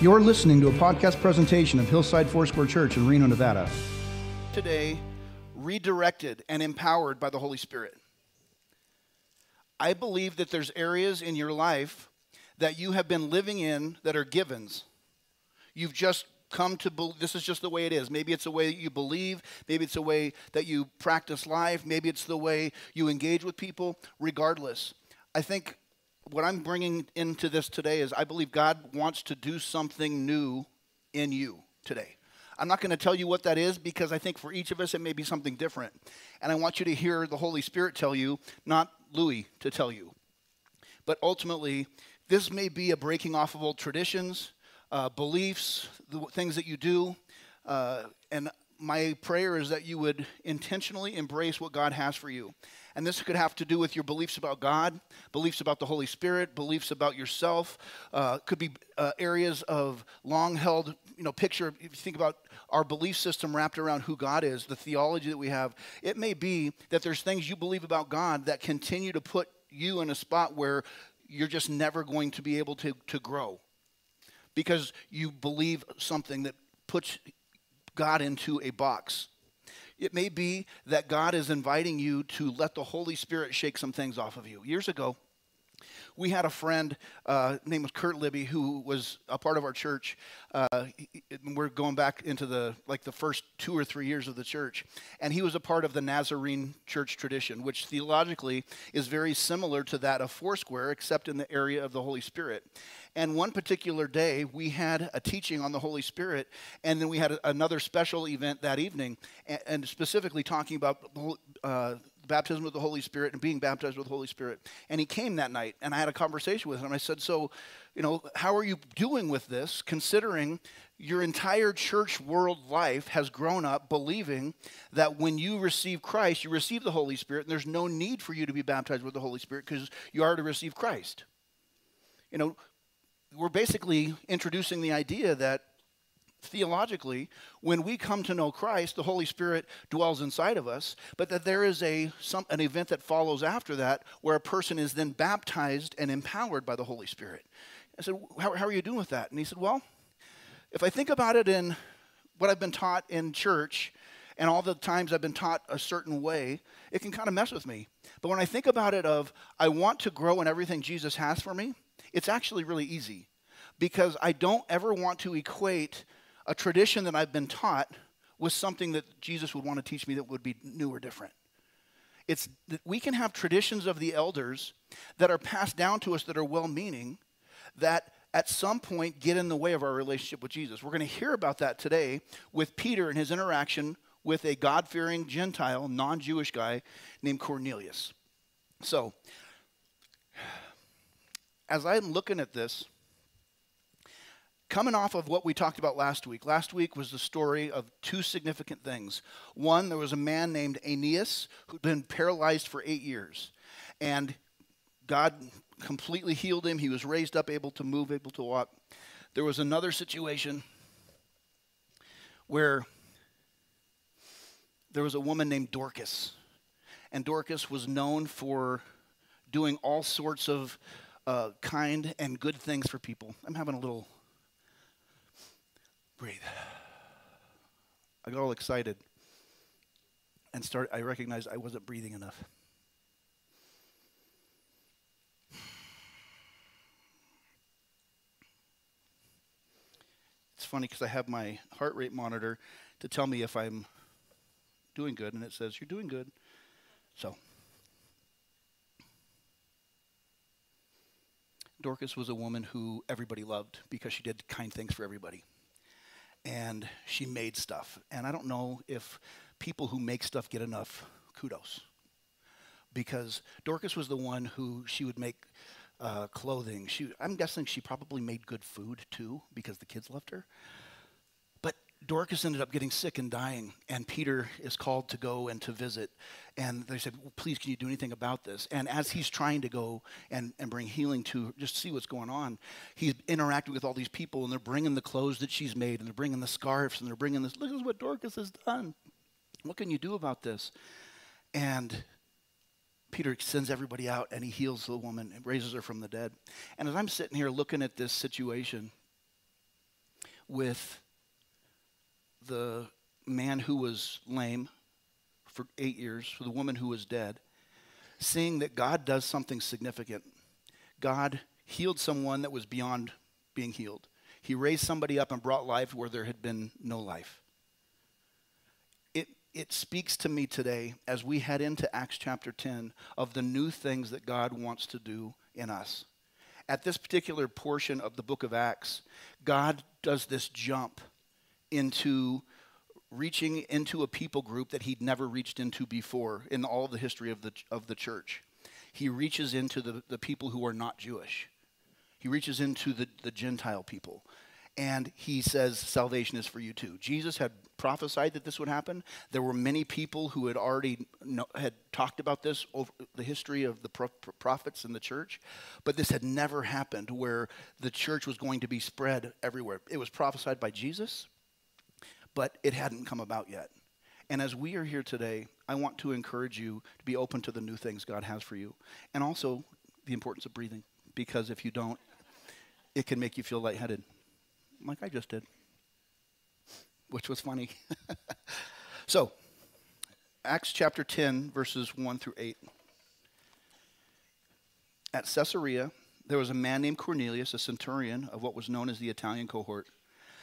You're listening to a podcast presentation of Hillside Foursquare Church in Reno, Nevada. Today, redirected and empowered by the Holy Spirit. I believe that there's areas in your life that you have been living in that are givens. You've just come to believe this is just the way it is. Maybe it's the way that you believe, maybe it's the way that you practice life, maybe it's the way you engage with people. Regardless, I think what I'm bringing into this today is I believe God wants to do something new in you today. I'm not going to tell you what that is because I think for each of us it may be something different. And I want you to hear the Holy Spirit tell you, not Louie to tell you. But ultimately, this may be a breaking off of old traditions, uh, beliefs, the things that you do. Uh, and my prayer is that you would intentionally embrace what God has for you. And this could have to do with your beliefs about God, beliefs about the Holy Spirit, beliefs about yourself. Uh, could be uh, areas of long held, you know, picture. If you think about our belief system wrapped around who God is, the theology that we have, it may be that there's things you believe about God that continue to put you in a spot where you're just never going to be able to, to grow because you believe something that puts God into a box. It may be that God is inviting you to let the Holy Spirit shake some things off of you. Years ago, we had a friend uh, named Kurt Libby who was a part of our church. Uh, we're going back into the like the first two or three years of the church, and he was a part of the Nazarene church tradition, which theologically is very similar to that of Foursquare, except in the area of the Holy Spirit. And one particular day, we had a teaching on the Holy Spirit, and then we had a, another special event that evening, and, and specifically talking about uh, baptism with the Holy Spirit and being baptized with the Holy Spirit. And he came that night, and I had a conversation with him. I said, So, you know, how are you doing with this, considering your entire church world life has grown up believing that when you receive Christ, you receive the Holy Spirit, and there's no need for you to be baptized with the Holy Spirit because you already received Christ? You know, we're basically introducing the idea that theologically, when we come to know Christ, the Holy Spirit dwells inside of us, but that there is a some, an event that follows after that where a person is then baptized and empowered by the Holy Spirit. I said, how, how are you doing with that? And he said, Well, if I think about it in what I've been taught in church and all the times I've been taught a certain way, it can kind of mess with me. But when I think about it of I want to grow in everything Jesus has for me, it's actually really easy because I don't ever want to equate a tradition that I've been taught with something that Jesus would want to teach me that would be new or different. It's that we can have traditions of the elders that are passed down to us that are well meaning, that at some point get in the way of our relationship with Jesus. We're going to hear about that today with Peter and his interaction with a God fearing Gentile, non Jewish guy named Cornelius. So, as I'm looking at this, coming off of what we talked about last week, last week was the story of two significant things. One, there was a man named Aeneas who'd been paralyzed for eight years, and God completely healed him. He was raised up, able to move, able to walk. There was another situation where there was a woman named Dorcas, and Dorcas was known for doing all sorts of uh, kind and good things for people. I'm having a little breathe. I got all excited and start I recognized I wasn't breathing enough. It's funny because I have my heart rate monitor to tell me if I'm doing good, and it says, You're doing good. So, Dorcas was a woman who everybody loved because she did kind things for everybody and she made stuff. And I don't know if people who make stuff get enough kudos because Dorcas was the one who she would make uh, clothing. She, I'm guessing she probably made good food too because the kids loved her. Dorcas ended up getting sick and dying, and Peter is called to go and to visit. And they said, well, Please, can you do anything about this? And as he's trying to go and, and bring healing to just see what's going on, he's interacting with all these people, and they're bringing the clothes that she's made, and they're bringing the scarves, and they're bringing this. Look at what Dorcas has done. What can you do about this? And Peter sends everybody out, and he heals the woman and raises her from the dead. And as I'm sitting here looking at this situation, with the man who was lame for eight years, for the woman who was dead, seeing that God does something significant. God healed someone that was beyond being healed. He raised somebody up and brought life where there had been no life. It, it speaks to me today as we head into Acts chapter 10 of the new things that God wants to do in us. At this particular portion of the book of Acts, God does this jump into reaching into a people group that he'd never reached into before in all the history of the, of the church. He reaches into the, the people who are not Jewish. He reaches into the, the Gentile people. And he says, Salvation is for you too. Jesus had prophesied that this would happen. There were many people who had already know, had talked about this over the history of the pro- prophets in the church, but this had never happened where the church was going to be spread everywhere. It was prophesied by Jesus, but it hadn't come about yet. And as we are here today, I want to encourage you to be open to the new things God has for you, and also the importance of breathing, because if you don't, it can make you feel lightheaded, like I just did, which was funny. so, Acts chapter 10, verses 1 through 8. At Caesarea, there was a man named Cornelius, a centurion of what was known as the Italian cohort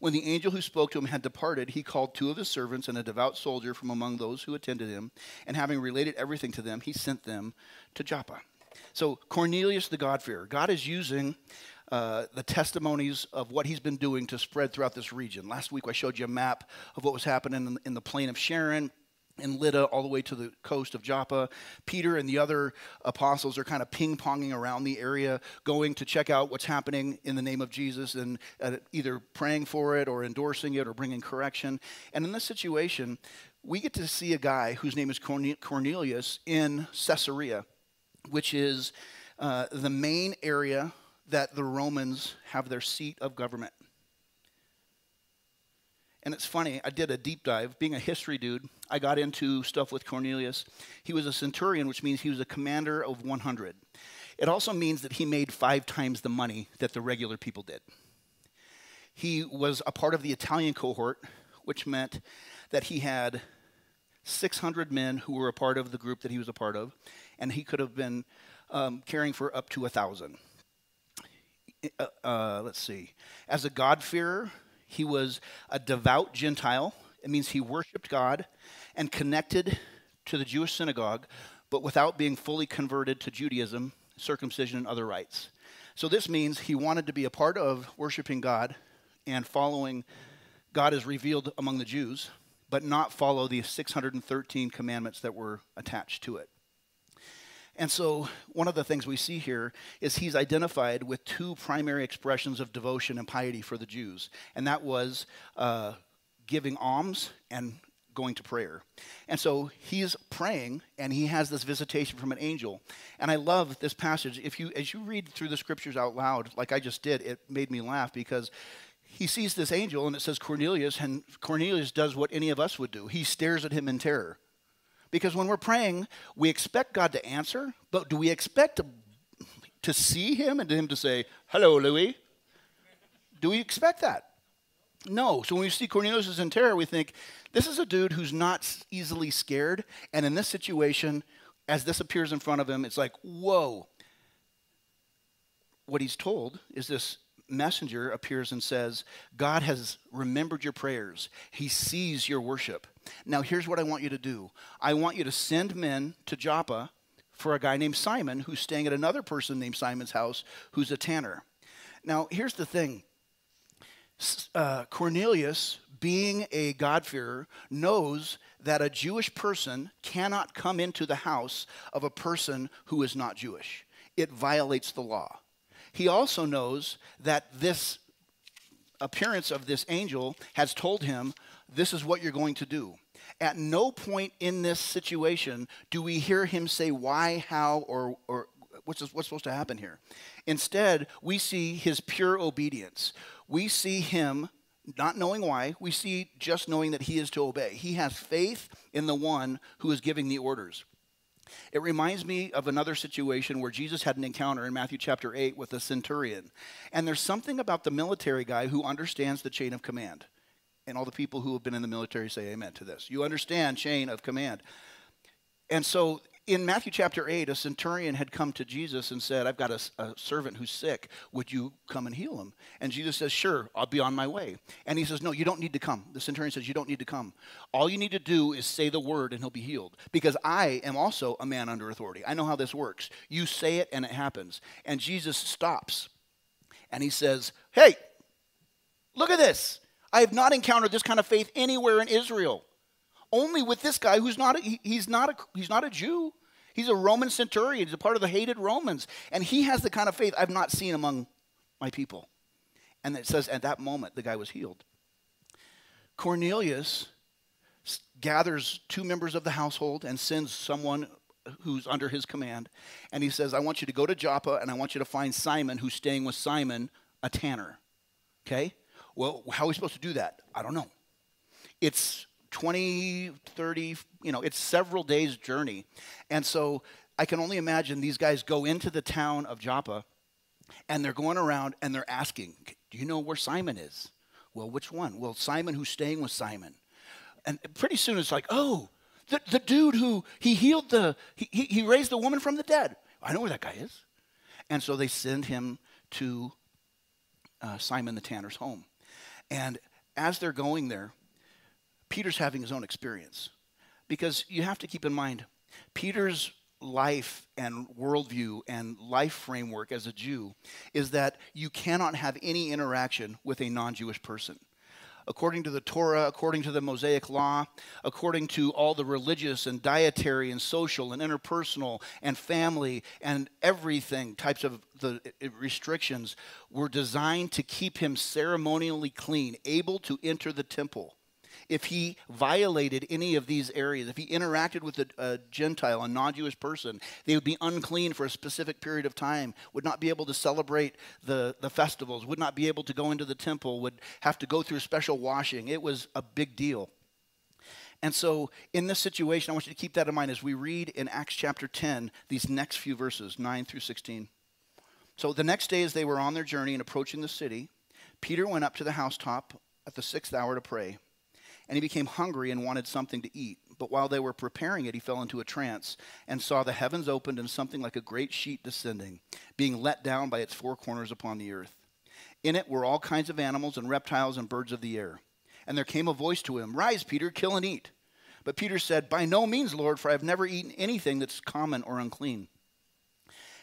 When the angel who spoke to him had departed, he called two of his servants and a devout soldier from among those who attended him, and having related everything to them, he sent them to Joppa. So, Cornelius the God-fearer, God is using uh, the testimonies of what he's been doing to spread throughout this region. Last week, I showed you a map of what was happening in, in the plain of Sharon in Lydda all the way to the coast of Joppa. Peter and the other apostles are kind of ping ponging around the area, going to check out what's happening in the name of Jesus and uh, either praying for it or endorsing it or bringing correction. And in this situation, we get to see a guy whose name is Cornelius in Caesarea, which is uh, the main area that the Romans have their seat of government. And it's funny, I did a deep dive. Being a history dude, I got into stuff with Cornelius. He was a centurion, which means he was a commander of 100. It also means that he made five times the money that the regular people did. He was a part of the Italian cohort, which meant that he had 600 men who were a part of the group that he was a part of, and he could have been um, caring for up to a thousand. Uh, uh, let's see. As a God-fearer, he was a devout Gentile. It means he worshiped God and connected to the Jewish synagogue, but without being fully converted to Judaism, circumcision, and other rites. So this means he wanted to be a part of worshiping God and following God as revealed among the Jews, but not follow the 613 commandments that were attached to it. And so, one of the things we see here is he's identified with two primary expressions of devotion and piety for the Jews, and that was uh, giving alms and going to prayer. And so he's praying and he has this visitation from an angel. And I love this passage. If you as you read through the scriptures out loud, like I just did, it made me laugh because he sees this angel and it says Cornelius, and Cornelius does what any of us would do. He stares at him in terror. Because when we're praying, we expect God to answer, but do we expect to, to see Him and Him to say, Hello, Louie? Do we expect that? No. So when we see Cornelius is in terror, we think, this is a dude who's not easily scared. And in this situation, as this appears in front of him, it's like, whoa. What he's told is this messenger appears and says, God has remembered your prayers. He sees your worship. Now, here's what I want you to do I want you to send men to Joppa for a guy named Simon who's staying at another person named Simon's house who's a tanner. Now, here's the thing uh, Cornelius, being a God-fearer, knows that a Jewish person cannot come into the house of a person who is not Jewish. It violates the law. He also knows that this appearance of this angel has told him, This is what you're going to do. At no point in this situation do we hear him say why, how, or, or what's, what's supposed to happen here. Instead, we see his pure obedience. We see him not knowing why, we see just knowing that he is to obey. He has faith in the one who is giving the orders. It reminds me of another situation where Jesus had an encounter in Matthew chapter 8 with a centurion. And there's something about the military guy who understands the chain of command. And all the people who have been in the military say amen to this. You understand chain of command. And so in Matthew chapter 8, a centurion had come to Jesus and said, I've got a, a, servant who's sick. Would you come and heal him? And Jesus says, Sure, I'll be on my way. And he says, No, you don't need to come. The centurion says, You don't need to come. All you need to do is say the word and he'll be healed. Because I am also a man under authority. I know how this works. You say it and it happens. And Jesus stops and he says, Hey, look at this. I have not encountered this kind of faith anywhere in Israel only with this guy who's not a, he's not a, he's not a Jew. He's a Roman centurion. He's a part of the hated Romans. And he has the kind of faith I've not seen among my people. And it says at that moment the guy was healed. Cornelius gathers two members of the household and sends someone who's under his command. And he says, I want you to go to Joppa and I want you to find Simon who's staying with Simon, a tanner. Okay? Well, how are we supposed to do that? I don't know. It's 20, 30, you know, it's several days' journey. And so I can only imagine these guys go into the town of Joppa and they're going around and they're asking, Do you know where Simon is? Well, which one? Well, Simon who's staying with Simon. And pretty soon it's like, Oh, the, the dude who he healed the, he, he raised the woman from the dead. I know where that guy is. And so they send him to uh, Simon the tanner's home. And as they're going there, Peter's having his own experience. Because you have to keep in mind, Peter's life and worldview and life framework as a Jew is that you cannot have any interaction with a non Jewish person. According to the Torah, according to the Mosaic Law, according to all the religious and dietary and social and interpersonal and family and everything types of the eh, restrictions were designed to keep him ceremonially clean, able to enter the temple if he violated any of these areas, if he interacted with a, a Gentile, a non Jewish person, they would be unclean for a specific period of time, would not be able to celebrate the, the festivals, would not be able to go into the temple, would have to go through special washing. It was a big deal. And so, in this situation, I want you to keep that in mind as we read in Acts chapter 10 these next few verses, 9 through 16. So, the next day, as they were on their journey and approaching the city, Peter went up to the housetop at the sixth hour to pray and he became hungry and wanted something to eat. But while they were preparing it, he fell into a trance and saw the heavens opened and something like a great sheet descending, being let down by its four corners upon the earth. In it were all kinds of animals and reptiles and birds of the air. And there came a voice to him, Rise, Peter, kill and eat. But Peter said, By no means, Lord, for I have never eaten anything that's common or unclean.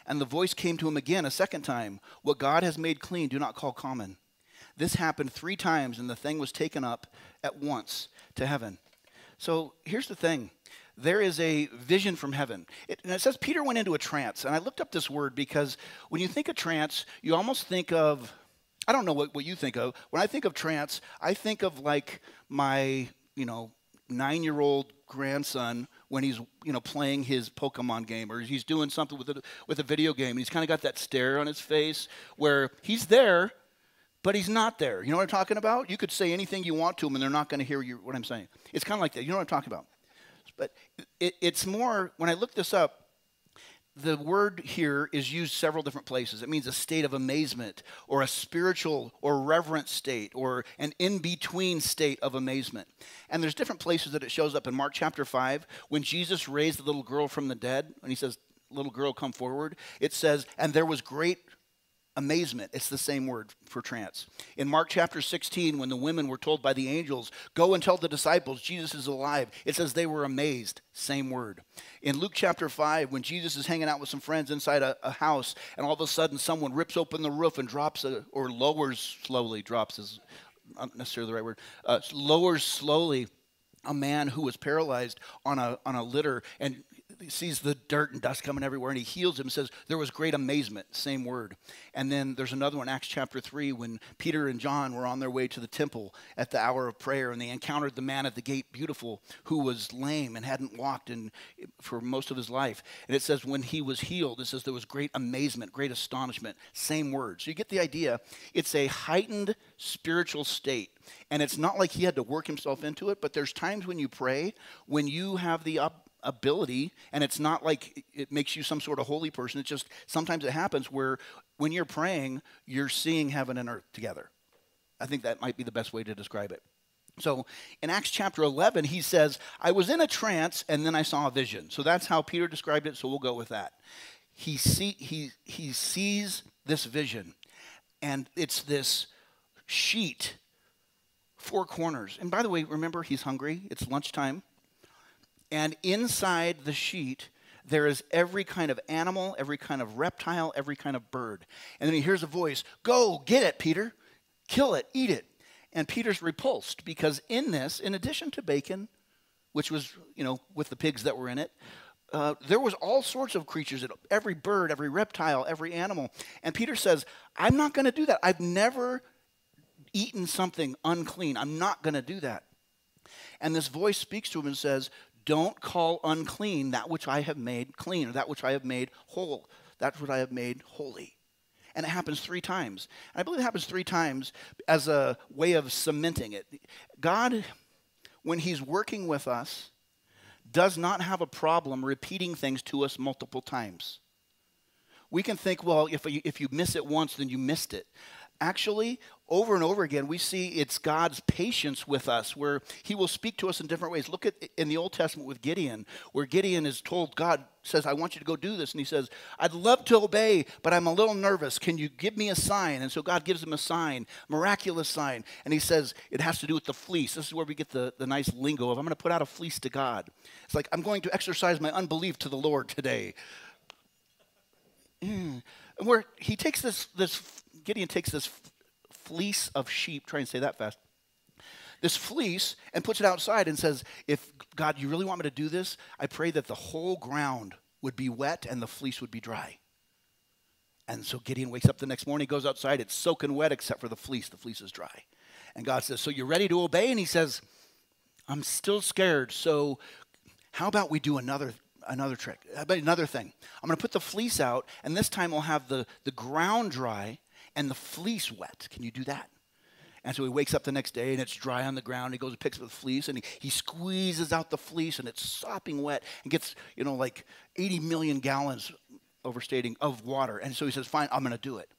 And the voice came to him again a second time, What God has made clean, do not call common. This happened three times, and the thing was taken up at once to heaven. So here's the thing there is a vision from heaven. It, and it says Peter went into a trance. And I looked up this word because when you think of trance, you almost think of, I don't know what, what you think of. When I think of trance, I think of like my, you know, nine year old grandson when he's you know playing his Pokemon game or he's doing something with a, with a video game. And he's kind of got that stare on his face where he's there, but he's not there. You know what I'm talking about? You could say anything you want to him, and they're not going to hear you, what I'm saying. It's kind of like that. You know what I'm talking about? But it, it's more, when I look this up, the word here is used several different places. It means a state of amazement, or a spiritual or reverent state, or an in between state of amazement. And there's different places that it shows up in Mark chapter 5. When Jesus raised the little girl from the dead, and he says, Little girl, come forward, it says, And there was great amazement. It's the same word for trance. In Mark chapter 16, when the women were told by the angels, Go and tell the disciples Jesus is alive, it says they were amazed. Same word. In Luke chapter 5, when Jesus is hanging out with some friends inside a, a house, and all of a sudden someone rips open the roof and drops, a, or lowers slowly, drops is not necessarily the right word, uh, lowers slowly a man who was paralyzed on a, on a litter and he sees the dirt and dust coming everywhere and he heals him says there was great amazement. Same word. And then there's another one acts chapter 3 when peter and john were on their way to the temple at the hour of prayer and they encountered the man at the gate beautiful who was lame and hadn't walked in for most of his life. And it says when he was healed it says there was great amazement great astonishment. Same word. So you get the idea. It's a heightened spiritual state. And it's not like he had to work himself into it but there's times when you pray when you have the up ability and it's not like it makes you some sort of holy person. It's just sometimes it happens where when you're praying you're seeing heaven and earth together. I think that might be the best way to describe it. So in acts chapter 11 he says i was in a trance and then i saw a vision. So that's how peter described it so we'll go with that. He see he he sees this vision and it's this sheet four corners. And by the way remember he's hungry. It's lunchtime and inside the sheet, there is every kind of animal, every kind of reptile, every kind of bird. And then he hears a voice Go, get it, Peter. Kill it, eat it. And Peter's repulsed because in this, in addition to bacon, which was, you know, with the pigs that were in it, uh, there was all sorts of creatures, every bird, every reptile, every animal. And Peter says, I'm not going to do that. I've never eaten something unclean. I'm not going to do that. And this voice speaks to him and says, don't call unclean that which I have made clean, or that which I have made whole, That's what I have made holy. And it happens three times. And I believe it happens three times as a way of cementing it. God, when He's working with us, does not have a problem repeating things to us multiple times. We can think, well, if if you miss it once, then you missed it. Actually, over and over again, we see it's God's patience with us, where He will speak to us in different ways. Look at in the Old Testament with Gideon, where Gideon is told, God says, I want you to go do this. And he says, I'd love to obey, but I'm a little nervous. Can you give me a sign? And so God gives him a sign, miraculous sign. And he says, it has to do with the fleece. This is where we get the, the nice lingo of, I'm going to put out a fleece to God. It's like, I'm going to exercise my unbelief to the Lord today. Mm. Where he takes this, this Gideon takes this fleece of sheep, try and say that fast, this fleece and puts it outside and says, If God, you really want me to do this, I pray that the whole ground would be wet and the fleece would be dry. And so Gideon wakes up the next morning, goes outside, it's soaking wet except for the fleece. The fleece is dry. And God says, So you're ready to obey? And he says, I'm still scared. So how about we do another another trick? Another thing? I'm going to put the fleece out, and this time we'll have the, the ground dry, and the fleece wet. Can you do that? And so he wakes up the next day and it's dry on the ground. He goes and picks up the fleece and he, he squeezes out the fleece and it's sopping wet and gets, you know, like 80 million gallons, overstating, of water. And so he says, Fine, I'm going to do it.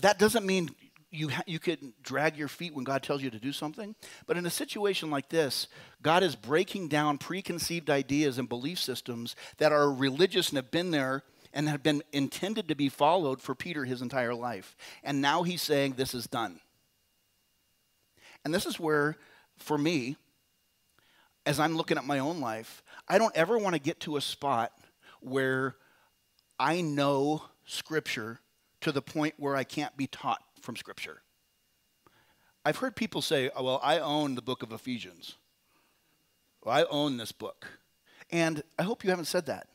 That doesn't mean you, ha- you could drag your feet when God tells you to do something. But in a situation like this, God is breaking down preconceived ideas and belief systems that are religious and have been there and had been intended to be followed for Peter his entire life. And now he's saying, This is done. And this is where, for me, as I'm looking at my own life, I don't ever want to get to a spot where I know Scripture to the point where I can't be taught from Scripture. I've heard people say, oh, well, I own the book of Ephesians. Well, I own this book. And I hope you haven't said that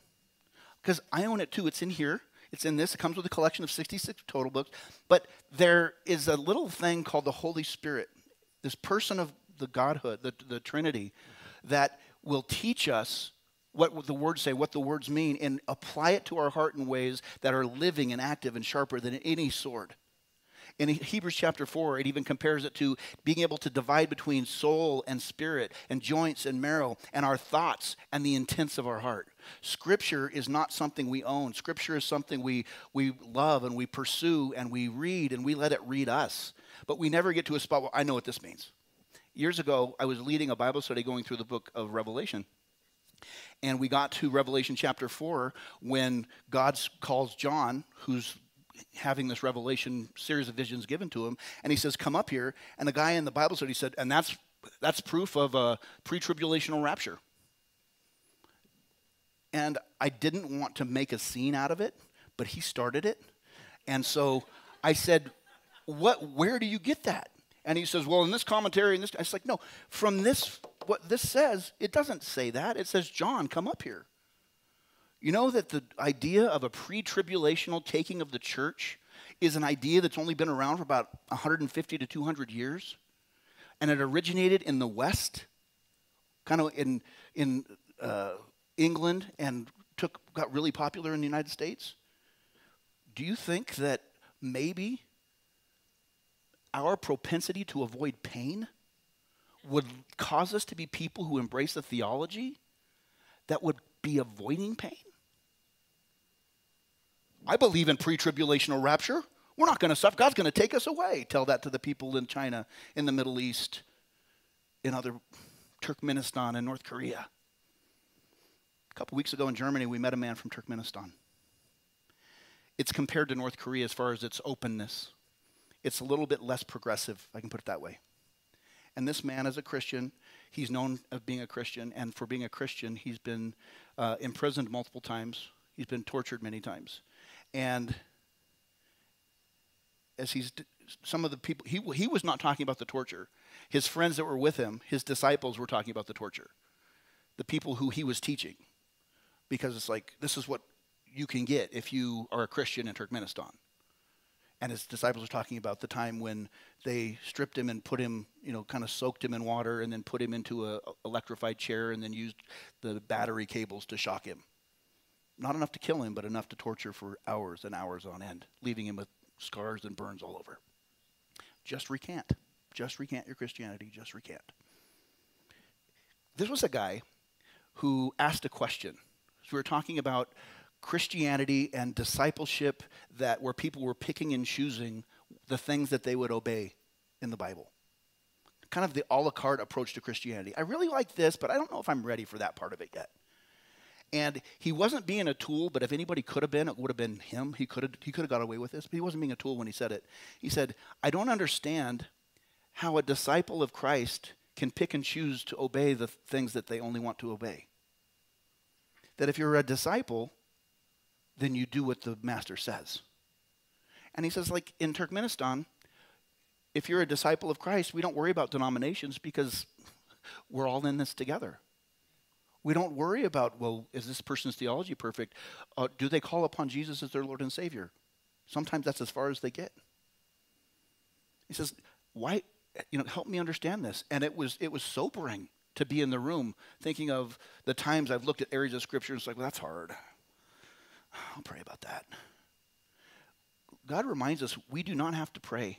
because I own it too. It's in here. It's in this. It comes with a collection of 66 total books. But there is a little thing called the Holy Spirit, this person of the Godhead, the, the Trinity, that will teach us what the words say, what the words mean, and apply it to our heart in ways that are living and active and sharper than any sword. In Hebrews chapter 4, it even compares it to being able to divide between soul and spirit and joints and marrow and our thoughts and the intents of our heart. Scripture is not something we own. Scripture is something we, we love and we pursue and we read and we let it read us. But we never get to a spot where I know what this means. Years ago, I was leading a Bible study going through the book of Revelation. And we got to Revelation chapter 4 when God calls John, who's having this revelation series of visions given to him, and he says, "Come up here." And the guy in the Bible study said, "And that's that's proof of a pre-tribulational rapture." And I didn't want to make a scene out of it, but he started it, and so I said, "What? Where do you get that?" And he says, "Well, in this commentary, in this," I was like, "No, from this, what this says, it doesn't say that. It says, John, come up here." You know that the idea of a pre tribulational taking of the church is an idea that's only been around for about 150 to 200 years? And it originated in the West, kind of in, in uh, England, and took, got really popular in the United States? Do you think that maybe our propensity to avoid pain would cause us to be people who embrace a theology that would be avoiding pain? I believe in pre tribulational rapture. We're not going to suffer. God's going to take us away. Tell that to the people in China, in the Middle East, in other Turkmenistan and North Korea. A couple weeks ago in Germany, we met a man from Turkmenistan. It's compared to North Korea as far as its openness. It's a little bit less progressive, I can put it that way. And this man is a Christian. He's known as being a Christian, and for being a Christian, he's been uh, imprisoned multiple times. He's been tortured many times. And as he's some of the people he he was not talking about the torture. His friends that were with him, his disciples were talking about the torture. The people who he was teaching. Because it's like this is what you can get if you are a Christian in Turkmenistan. And his disciples are talking about the time when they stripped him and put him, you know, kind of soaked him in water and then put him into a electrified chair and then used the battery cables to shock him. Not enough to kill him, but enough to torture for hours and hours on end, leaving him with scars and burns all over. Just recant. Just recant your Christianity. Just recant. This was a guy who asked a question. So we were talking about Christianity and discipleship that where people were picking and choosing the things that they would obey in the Bible. Kind of the a la carte approach to Christianity. I really like this, but I don't know if I'm ready for that part of it yet. And he wasn't being a tool, but if anybody could have been, it would have been him. He could have he could have got away with this, but he wasn't being a tool when he said it. He said, "I don't understand how a disciple of Christ can pick and choose to obey the things that they only want to obey. That if you're a disciple, then you do what the master says." And he says like in Turkmenistan, if you're a disciple of Christ, we don't worry about denominations because we're all in this together. We don't worry about, well, is this person's theology perfect? Uh, do they call upon Jesus as their Lord and Savior? Sometimes that's as far as they get. He says, why, you know, help me understand this. And it was, it was sobering to be in the room thinking of the times I've looked at areas of Scripture and it's like, well, that's hard. I'll pray about that. God reminds us we do not have to pray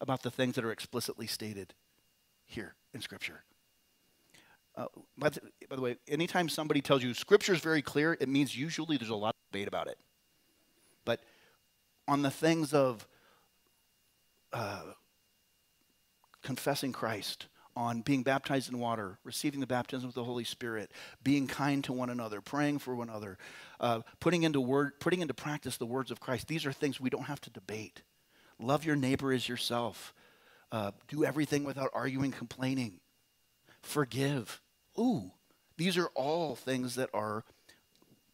about the things that are explicitly stated here in Scripture. Uh, by, the, by, the, way, anytime somebody tells you scripture is very clear, it means usually there's a lot of debate about it. But on the things of uh, confessing Christ, on being baptized in water, receiving the baptism of the Holy Spirit, being kind to one another, praying for one another, uh, putting into word, putting into practice the words of Christ. These are things we don't have to debate. Love your neighbor as yourself. Uh, do everything without arguing, complaining. Forgive. Ooh, these are all things that are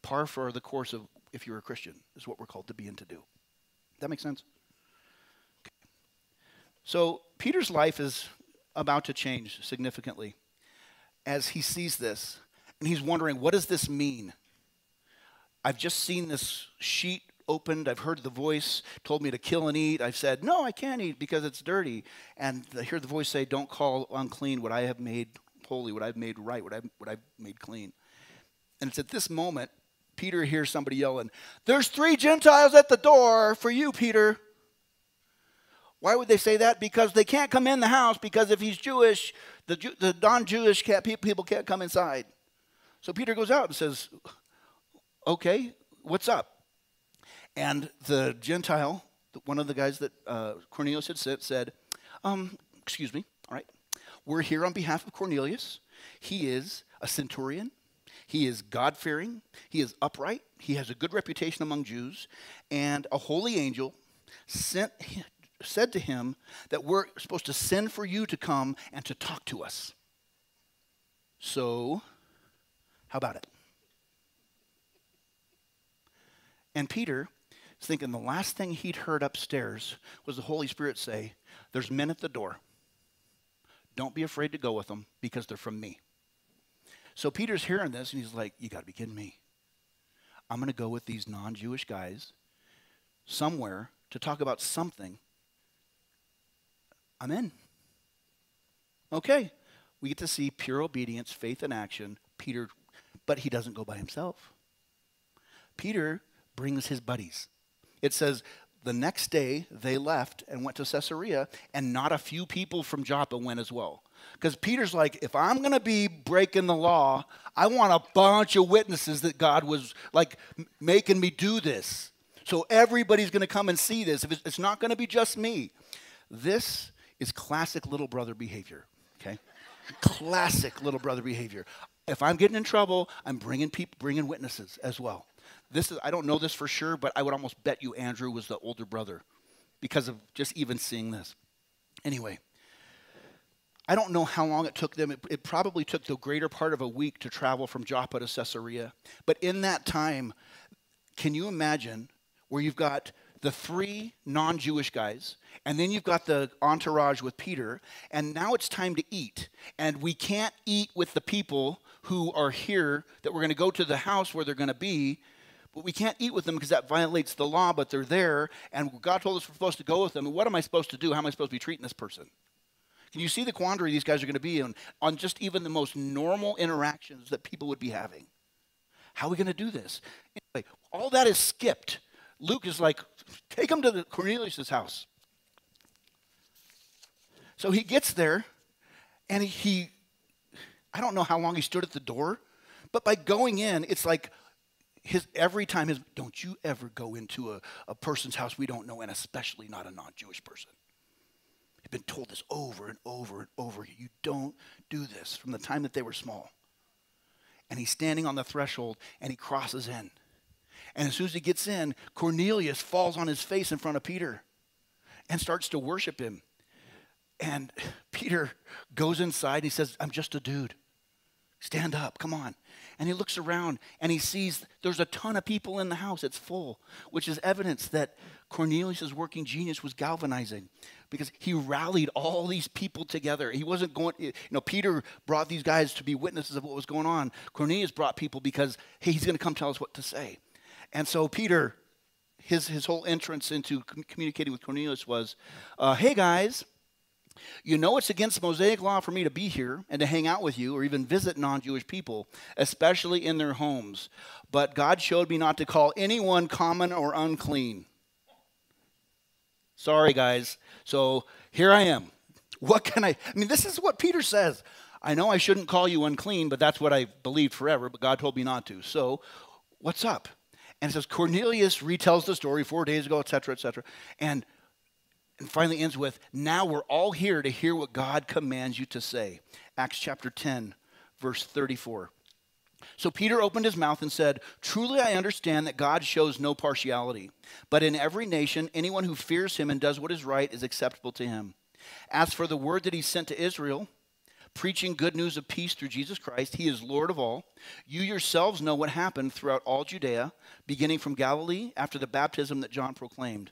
par for the course of if you're a Christian, is what we're called to be and to do. That makes sense? Okay. So Peter's life is about to change significantly as he sees this. And he's wondering, what does this mean? I've just seen this sheet opened. I've heard the voice told me to kill and eat. I've said, no, I can't eat because it's dirty. And I hear the voice say, don't call unclean what I have made holy, what I've made right, what I've, what I've made clean. And it's at this moment, Peter hears somebody yelling, There's three Gentiles at the door for you, Peter. Why would they say that? Because they can't come in the house, because if he's Jewish, the, the non Jewish people can't come inside. So Peter goes out and says, Okay, what's up? And the Gentile, one of the guys that uh, Cornelius had said, said um, Excuse me, all right, we're here on behalf of Cornelius. He is a centurion. He is God fearing. He is upright. He has a good reputation among Jews. And a holy angel sent, said to him that we're supposed to send for you to come and to talk to us. So, how about it? And Peter is thinking the last thing he'd heard upstairs was the Holy Spirit say, There's men at the door. Don't be afraid to go with them because they're from me. So Peter's hearing this and he's like, You got to be kidding me. I'm going to go with these non Jewish guys somewhere to talk about something, I'm in. Okay. We get to see pure obedience, faith in action. Peter, but he doesn't go by himself. Peter brings his buddies. It says, the next day they left and went to Caesarea, and not a few people from Joppa went as well. Because Peter's like, if I'm going to be breaking the law, I want a bunch of witnesses that God was like making me do this. So everybody's going to come and see this. If it's not going to be just me. This is classic little brother behavior, okay? classic little brother behavior. If I'm getting in trouble, I'm bringing people, bringing witnesses as well. This is I don't know this for sure, but I would almost bet you Andrew was the older brother because of just even seeing this. Anyway, I don't know how long it took them. It, it, probably took the greater part of a week to travel from Joppa to Caesarea. But in that time, can you imagine where you've got the three non Jewish guys, and then you've got the entourage with Peter, and now it's time to eat. And we can't eat with the people who are here that we're going to go to the house where they're going to be, but we can't eat with them because that violates the law, but they're there, and God told us we're supposed to go with them. And what am I supposed to do? How am I supposed to be treating this person? Can you see the quandary these guys are going to be in on just even the most normal interactions that people would be having? How are we going to do this? Anyway, all that is skipped Luke is like, take him to the Cornelius' house. So he gets there, and he, I don't know how long he stood at the door, but by going in, it's like his every time his don't you ever go into a, a person's house we don't know, and especially not a non-Jewish person. He's been told this over and over and over. You don't do this from the time that they were small. And he's standing on the threshold and he crosses in. And as soon as he gets in, Cornelius falls on his face in front of Peter and starts to worship him. And Peter goes inside. He says, I'm just a dude. Stand up, come on. And he looks around and he sees there's a ton of people in the house. It's full, which is evidence that Cornelius' working genius was galvanizing because he rallied all these people together. He wasn't going, you know, Peter brought these guys to be witnesses of what was going on. Cornelius brought people because, hey, he's going to come tell us what to say. And so Peter, his, his whole entrance into communicating with Cornelius was, uh, hey guys, you know it's against Mosaic law for me to be here and to hang out with you or even visit non Jewish people, especially in their homes. But God showed me not to call anyone common or unclean. Sorry, guys. So here I am. What can I? I mean, this is what Peter says. I know I shouldn't call you unclean, but that's what I believed forever, but God told me not to. So, what's up? And it says Cornelius retells the story four days ago, etc., etc. And, and finally ends with, Now we're all here to hear what God commands you to say. Acts chapter 10, verse 34. So Peter opened his mouth and said, Truly I understand that God shows no partiality, but in every nation, anyone who fears him and does what is right is acceptable to him. As for the word that he sent to Israel, preaching good news of peace through Jesus Christ. He is Lord of all. You yourselves know what happened throughout all Judea, beginning from Galilee after the baptism that John proclaimed,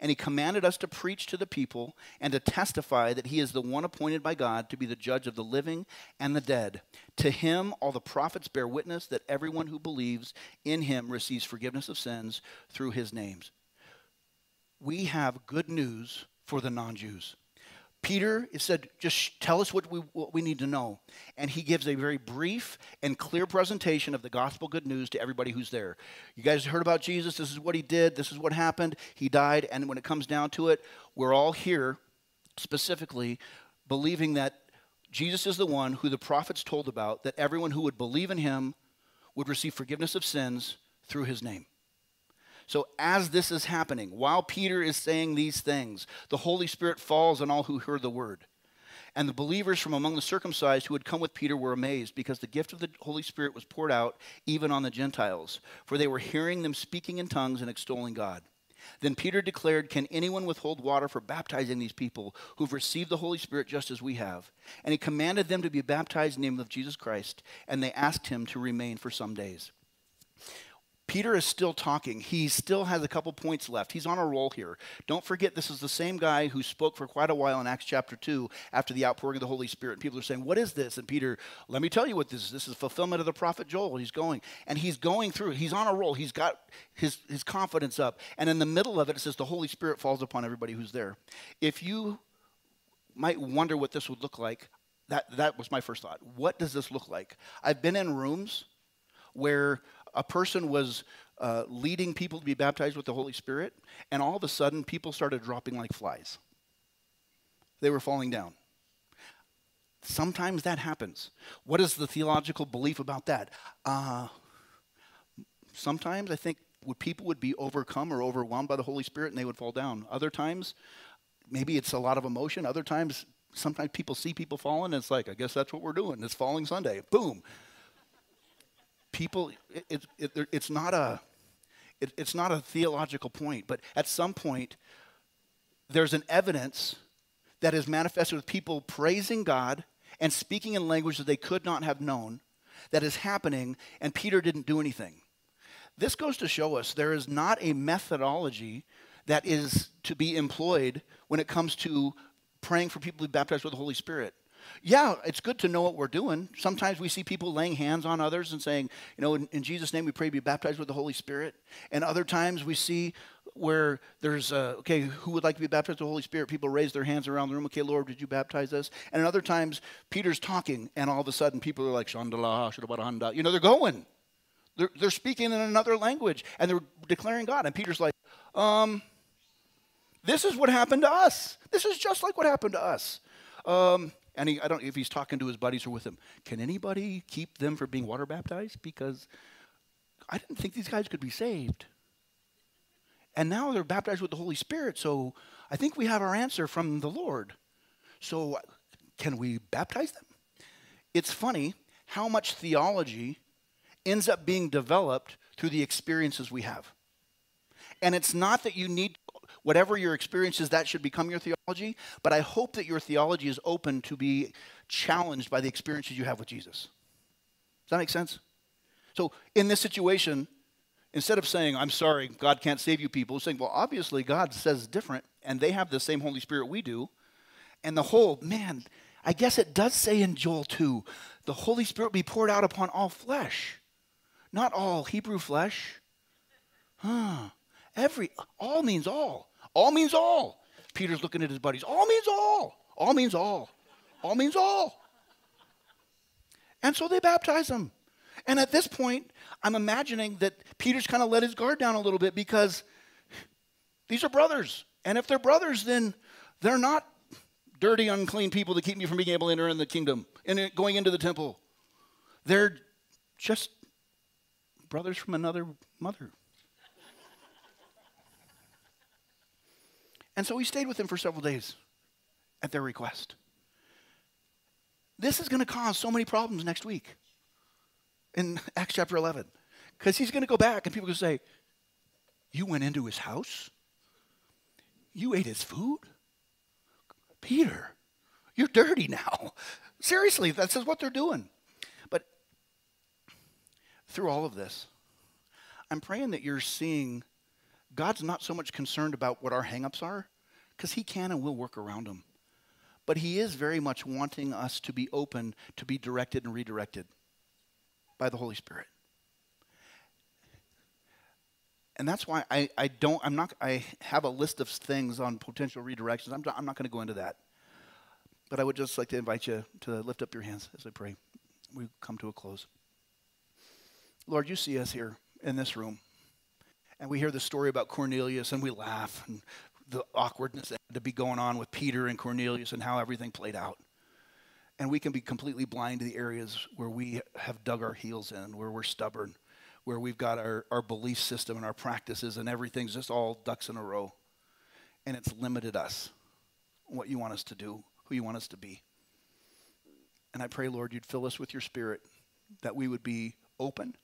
And he commanded us to preach to the people and to testify that he is the one appointed by God to be the judge of the living and the dead. To him, all the prophets bear witness that everyone who believes in him receives forgiveness of sins through his names. We have good news for the non Jews. Peter said, just tell us what we, what we need to know. And he gives a very brief and clear presentation of the gospel good news to everybody who's there. You guys heard about Jesus. This is what he did. This is what happened. He died. And when it comes down to it, we're all here specifically believing that Jesus is the one who the prophets told about, that everyone who would believe in him would receive forgiveness of sins through his name. So, as this is happening, while Peter is saying these things, the Holy Spirit falls on all who heard the word. And the believers from among the circumcised who had come with Peter were amazed because the gift of the Holy Spirit was poured out even on the Gentiles, for they were hearing them speaking in tongues and extolling God. Then Peter declared, Can anyone withhold water for baptizing these people who've received the Holy Spirit just as we have? And he commanded them to be baptized in the name of Jesus Christ, and they asked him to remain for some days. Peter is still talking. He still has a couple points left. He's on a roll here. Don't forget, this is the same guy who spoke for quite a while in Acts chapter 2 after the outpouring of the Holy Spirit. And people are saying, What is this? And Peter, let me tell you what this is. This is fulfillment of the prophet Joel. He's going. And he's going through. He's on a roll. He's got his, his confidence up. And in the middle of it, it says, The Holy Spirit falls upon everybody who's there. If you might wonder what this would look like, that, that was my first thought. What does this look like? I've been in rooms where a person was uh, leading people to be baptized with the Holy Spirit, and all of a sudden, people started dropping like flies. They were falling down. Sometimes that happens. What is the theological belief about that? Uh, sometimes I think people would be overcome or overwhelmed by the Holy Spirit and they would fall down. Other times, maybe it's a lot of emotion. Other times, sometimes people see people falling and it's like, I guess that's what we're doing. It's falling Sunday. Boom people, it, it, it, it's, not a, it's not a theological point, but at some point, there's an evidence that is manifested with people praising God and speaking in language that they could not have known that is happening, and Peter didn't do anything. This goes to show us there is not a methodology that is to be employed when it comes to praying for people to be baptized with the Holy Spirit yeah, it's good to know what we're doing. Sometimes we see people laying hands on others and saying, you know, in, in Jesus' name we pray be baptized with the Holy Spirit. And other times we see where there's, uh, okay, who would like to be baptized with the Holy Spirit? People raise their hands around the room, okay, Lord, did you baptize us? And other times Peter's talking and all of a sudden people are like, Shandala, Shadabarahanda. You know, they're going. They're, they're speaking in another language and they're declaring God. And Peter's like, um, this is what happened to us. This is just like what happened to us. Um, and he, I don't know if he's talking to his buddies or with him. Can anybody keep them from being water baptized? Because I didn't think these guys could be saved. And now they're baptized with the Holy Spirit, so I think we have our answer from the Lord. So can we baptize them? It's funny how much theology ends up being developed through the experiences we have. And it's not that you need whatever your experience is, that should become your theology. But I hope that your theology is open to be challenged by the experiences you have with Jesus. Does that make sense? So in this situation, instead of saying, I'm sorry, God can't save you people, saying, well, obviously God says different, and they have the same Holy Spirit we do. And the whole, man, I guess it does say in Joel 2, the Holy Spirit be poured out upon all flesh. Not all Hebrew flesh. Huh. Every, all means all. All means all. Peter's looking at his buddies. All means all. All means all. All means all. And so they baptize him. And at this point, I'm imagining that Peter's kind of let his guard down a little bit because these are brothers. And if they're brothers, then they're not dirty, unclean people that keep me from being able to enter in the kingdom and going into the temple. They're just brothers from another mother. And so he stayed with them for several days at their request. This is going to cause so many problems next week in Acts chapter 11. Because he's going to go back and people are going to say, You went into his house? You ate his food? Peter, you're dirty now. Seriously, that's what they're doing. But through all of this, I'm praying that you're seeing God's not so much concerned about what our hangups are, because He can and will work around them. But He is very much wanting us to be open to be directed and redirected by the Holy Spirit. And that's why I, I don't, I'm not, I have a list of things on potential redirections. I'm, I'm not going to go into that. But I would just like to invite you to lift up your hands as I pray. We come to a close. Lord, you see us here in this room and we hear the story about Cornelius and we laugh and the awkwardness that had to be going on with Peter and Cornelius and how everything played out. And we can be completely blind to the areas where we have dug our heels in, where we're stubborn, where we've got our, our belief system and our practices and everything's just all ducks in a row. And it's limited us, what you want us to do, who you want us to be. And I pray, Lord, you'd fill us with your spirit, that we would be open,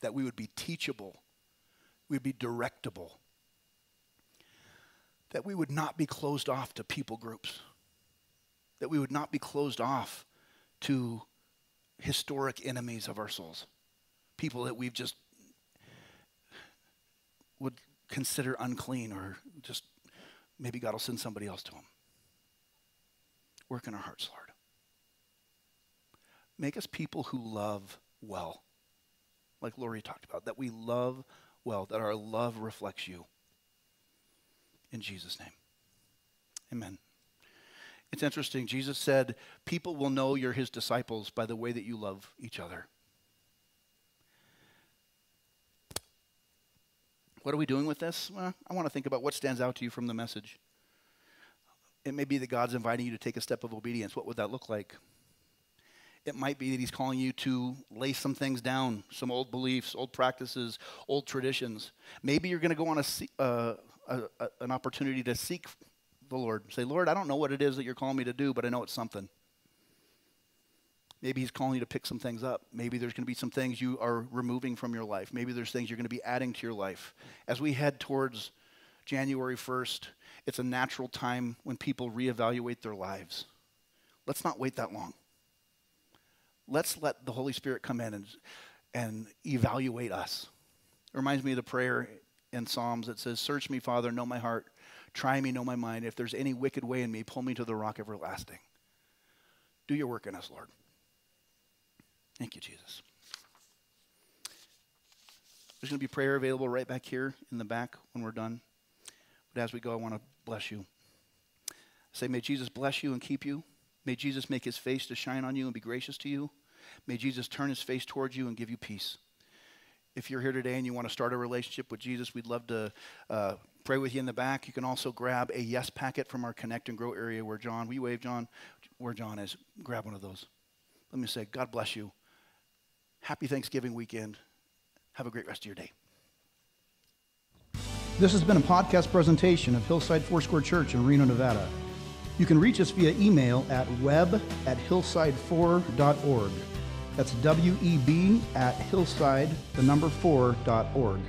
that we would be teachable, we'd be directable, that we would not be closed off to people groups, that we would not be closed off to historic enemies of our souls, people that we've just would consider unclean or just maybe God will send somebody else to them. Work in our hearts, Lord. Make us people who love well, like Lori talked about, that we love well, that our love reflects you. In Jesus' name. Amen. It's interesting. Jesus said, People will know you're his disciples by the way that you love each other. What are we doing with this? Well, I want to think about what stands out to you from the message. It may be that God's inviting you to take a step of obedience. What would that look like? It might be that He's calling you to lay some things down, some old beliefs, old practices, old traditions. Maybe you're going to go on a, uh, a, a, an opportunity to seek the Lord. Say, Lord, I don't know what it is that you're calling me to do, but I know it's something. Maybe he's calling you to pick some things up. Maybe there's going to be some things you are removing from your life. Maybe there's things you're going to be adding to your life. As we head towards January 1st, it's a natural time when people reevaluate their lives. Let's not wait that long. Let's let the Holy Spirit come in and, and evaluate us. It reminds me of the prayer in Psalms that says, Search me, Father, know my heart. Try me, know my mind. If there's any wicked way in me, pull me to the rock everlasting. Do your work in us, Lord. Thank you, Jesus. There's going to be prayer available right back here in the back when we're done. But as we go, I want to bless you. Say, may Jesus bless you and keep you. May Jesus make his face to shine on you and be gracious to you. May Jesus turn his face towards you and give you peace. If you're here today and you want to start a relationship with Jesus, we'd love to uh, pray with you in the back. You can also grab a yes packet from our Connect and Grow area where John, we wave John, where John is. Grab one of those. Let me say, God bless you. Happy Thanksgiving weekend. Have a great rest of your day. This has been a podcast presentation of Hillside Foursquare Church in Reno, Nevada. You can reach us via email at web at hillside4.org. That's W E B at hillside, the number 4.org.